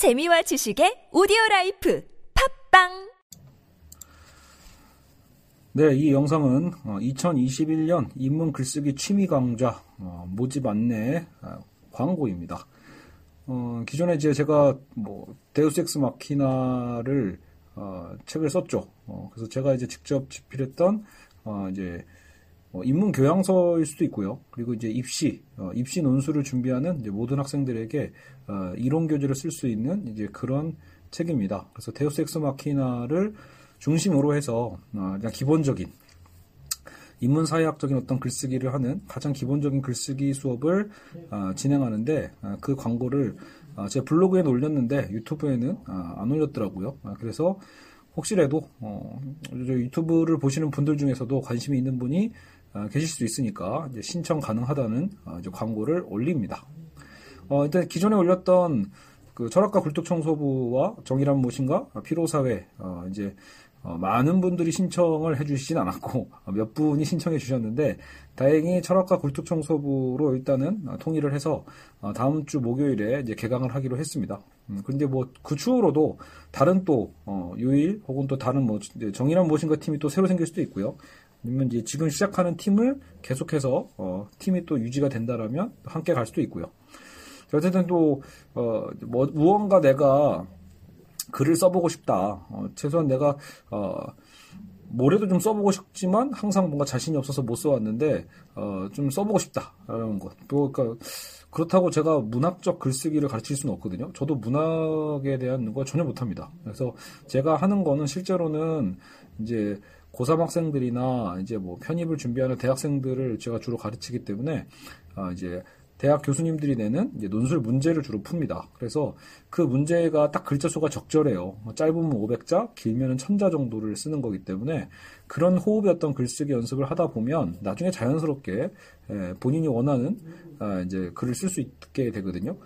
재미와 지식의 오디오 라이프 팟빵 네, 이 영상은 2021년 인문 글쓰기 취미 강좌 어, 모집 안내 어, 광고입니다. 어, 기존에 이제 제가 뭐 데우스 엑스 마키나를 어, 책을 썼죠. 어, 그래서 제가 이제 직접 집필했던 어, 이제 뭐 인문 교양서일 수도 있고요. 그리고 이제 입시 입시 논술을 준비하는 모든 학생들에게 이론 교재를 쓸 수 있는 이제 그런 책입니다. 그래서 데우스 엑스 마키나를 중심으로 해서 어, 그냥 기본적인 인문 사회학적인 어떤 글쓰기를 하는 가장 기본적인 글쓰기 수업을 어, 진행하는데 어, 그 광고를 제 블로그에 올렸는데 유튜브에는 안 올렸더라고요. 그래서 혹시라도 유튜브를 보시는 분들 중에서도 관심이 있는 분이 계실 수 있으니까 신청 가능하다는 광고를 올립니다. 일단 기존에 올렸던 그 철학과 굴뚝청소부와 정의란 무엇인가 피로사회 이제 어, 많은 분들이 신청을 해주시진 않았고 몇 분이 신청해 주셨는데 다행히 철학과 굴뚝청소부로 일단은 통일을 해서 어, 다음 주 목요일에 이제 개강을 하기로 했습니다. 음, 근데 뭐 그 추후로도 다른 또 어, 요일 혹은 또 다른 뭐 정의란 무엇인가 팀이 또 새로 생길 수도 있고요. 아니면 이제 지금 시작하는 팀을 계속해서 어, 팀이 또 유지가 된다라면 함께 갈 수도 있고요. 어쨌든 또 어, 뭐 무언가 내가 글을 써보고 싶다. 어, 최소한 내가 어, 뭐래도 좀 써보고 싶지만 항상 뭔가 자신이 없어서 못 써왔는데 어, 좀 써보고 싶다라는 것. 그러니까 그렇다고 제가 문학적 글쓰기를 가르칠 수는 없거든요. 저도 문학에 대한 거 전혀 못합니다. 그래서 제가 하는 거는 실제로는 이제 고3 학생들이나 이제 뭐 편입을 준비하는 대학생들을 제가 주로 가르치기 때문에 아 이제 대학 교수님들이 내는 논술 문제를 주로 풉니다. 그래서 그 문제가 딱 글자 수가 적절해요. 뭐 짧으면 500자, 길면은 1000자 정도를 쓰는 거기 때문에 그런 호흡의 어떤 글쓰기 연습을 하다 보면 나중에 자연스럽게 본인이 원하는 아, 이제 글을 쓸 수 있게 되거든요.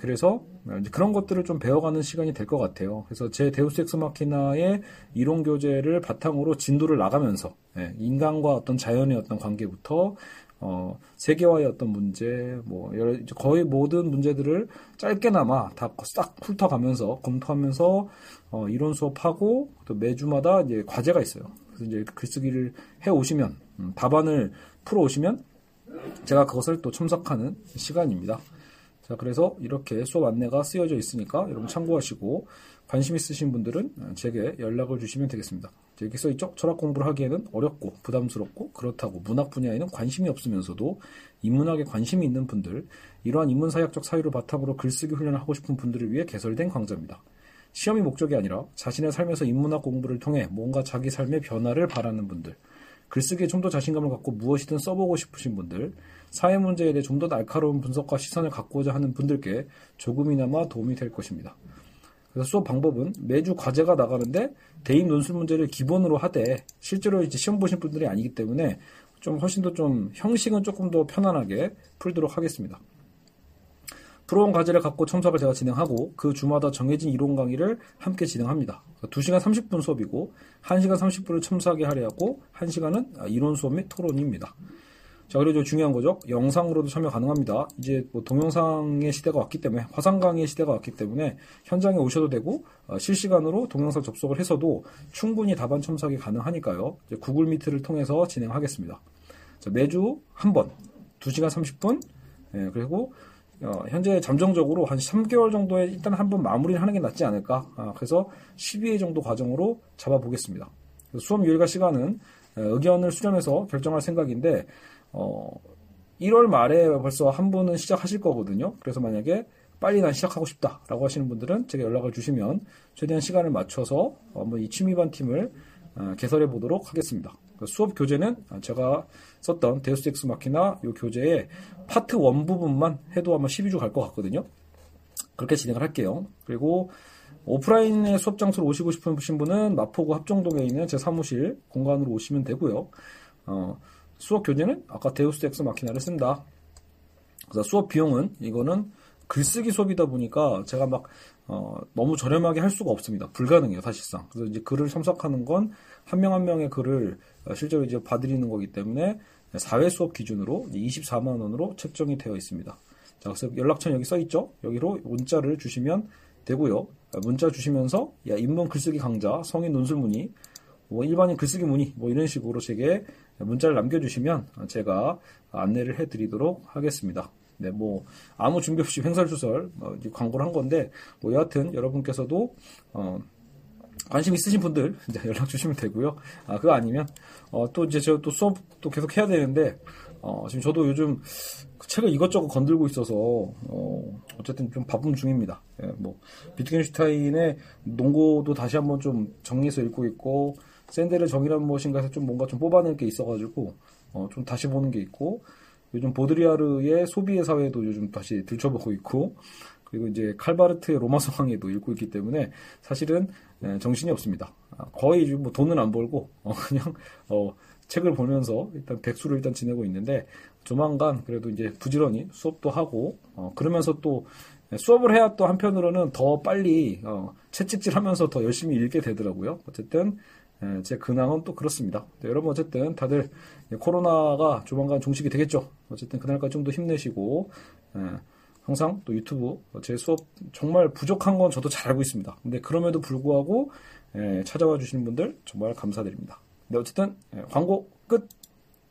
그래서 그런 것들을 좀 배워가는 시간이 될 것 같아요. 그래서 제 데우스 엑스 마키나의 이론 교재를 바탕으로 진도를 나가면서 인간과 어떤 자연의 어떤 관계부터 어, 세계화의 어떤 문제, 뭐, 여러, 거의 모든 문제들을 짧게나마 다 싹 훑어가면서, 검토하면서, 어, 이론 수업하고, 또 매주마다 이제 과제가 있어요. 그래서 이제 글쓰기를 해 오시면, 음, 답안을 풀어 오시면, 제가 그것을 또 첨삭하는 시간입니다. 자, 그래서 이렇게 수업 안내가 쓰여져 있으니까 여러분 참고하시고, 관심 있으신 분들은 제게 연락을 주시면 되겠습니다. 여기 써있죠? 철학 공부를 하기에는 어렵고 부담스럽고 그렇다고 문학 분야에는 관심이 없으면서도 인문학에 관심이 있는 분들, 이러한 인문사회학적 사유를 바탕으로 글쓰기 훈련을 하고 싶은 분들을 위해 개설된 강좌입니다. 시험이 목적이 아니라 자신의 삶에서 인문학 공부를 통해 뭔가 자기 삶의 변화를 바라는 분들, 글쓰기에 좀 더 자신감을 갖고 무엇이든 써보고 싶으신 분들, 사회 문제에 대해 좀 더 날카로운 분석과 시선을 갖고자 하는 분들께 조금이나마 도움이 될 것입니다. 그래서 수업 방법은 매주 과제가 나가는데 대입 논술 문제를 기본으로 하되 실제로 이제 시험 보신 분들이 아니기 때문에 좀 훨씬 더 좀 형식은 조금 더 편안하게 풀도록 하겠습니다. 프로온 과제를 갖고 첨삭을 제가 진행하고 그 주마다 정해진 이론 강의를 함께 진행합니다. 2시간 30분 수업이고 1시간 30분을 첨삭에 할애하고 1시간은 이론 수업 및 토론입니다. 자, 그리고 중요한 거죠. 영상으로도 참여 가능합니다. 이제 뭐 동영상의 시대가 왔기 때문에, 화상 강의 시대가 왔기 때문에 현장에 오셔도 되고, 어, 실시간으로 동영상 접속을 해서도 충분히 답안 첨삭이 가능하니까요. 구글 미트를 통해서 진행하겠습니다. 자, 매주 한 번, 2시간 30분, 예, 그리고 어, 현재 잠정적으로 한 3개월 정도에 일단 한번 마무리를 하는 게 낫지 않을까. 아, 그래서 12회 정도 과정으로 잡아보겠습니다. 수업 요일과 시간은 의견을 수렴해서 결정할 생각인데, 어, 1월 말에 벌써 한 분은 시작하실 거거든요. 그래서 만약에 빨리 난 시작하고 싶다라고 하시는 분들은 제게 연락을 주시면 최대한 시간을 맞춰서 한번 이 취미반 팀을 어, 개설해 보도록 하겠습니다. 그 수업 교재는 제가 썼던 데우스 엑스 마키나 이 교재의 파트 1 부분만 해도 아마 12주 갈 것 같거든요. 그렇게 진행을 할게요. 그리고 오프라인의 수업 장소로 오시고 싶으신 분은 마포구 합정동에 있는 제 사무실 공간으로 오시면 되고요. 어, 수업 교재는 아까 데우스 엑스 마키나를 쓴다. 그래서 수업 비용은 이거는 글쓰기 수업이다 보니까 제가 막 어, 너무 저렴하게 할 수가 없습니다. 불가능해요, 사실상. 그래서 이제 글을 첨삭하는 건 한 명 한 명의 글을 실제로 이제 봐드리는 거기 때문에 4회 수업 기준으로 24만 원으로 책정이 되어 있습니다. 자, 그래서 연락처는 여기 써 있죠? 여기로 문자를 주시면 되고요. 문자 주시면서 야 인문 글쓰기 강좌, 성인 논술 문의, 뭐 일반인 글쓰기 문의 뭐 이런 식으로 제게 문자를 남겨주시면 제가 안내를 해드리도록 하겠습니다. 네, 뭐 아무 준비 없이 횡설수설 어, 광고를 한 건데 뭐 여하튼 여러분께서도 어, 관심 있으신 분들 이제 연락 주시면 되고요. 아 그거 아니면 어, 또 이제 저또 수업 또 계속 해야 되는데 어, 지금 저도 요즘 책을 이것저것 건들고 있어서 어, 어쨌든 좀 바쁜 중입니다. 예, 뭐 비트겐슈타인의 농고도 다시 한번 좀 정리해서 읽고 있고 샌델의 정의란 무엇인가에서 좀 뭔가 좀 뽑아낼 게 있어가지고 어, 좀 다시 보는 게 있고 요즘 보드리아르의 소비의 사회도 요즘 다시 들춰보고 있고 그리고 이제 칼바르트의 로마 성황에도 읽고 있기 때문에 사실은 예, 정신이 없습니다. 아, 거의 뭐 돈은 안 벌고 어, 그냥 어, 책을 보면서 일단 백수를 일단 지내고 있는데 조만간 그래도 이제 부지런히 수업도 하고 어, 그러면서 또 수업을 해야 또 한편으로는 더 빨리 어, 채찍질하면서 더 열심히 읽게 되더라고요. 어쨌든 예, 제 근황은 또 그렇습니다. 네, 여러분 어쨌든 다들 코로나가 조만간 종식이 되겠죠. 어쨌든 그날까지 좀 더 힘내시고 예, 항상 또 유튜브 제 수업 정말 부족한 건 저도 잘 알고 있습니다. 근데 그럼에도 불구하고 예, 찾아와 주시는 분들 정말 감사드립니다. 네 어쨌든 광고 끝.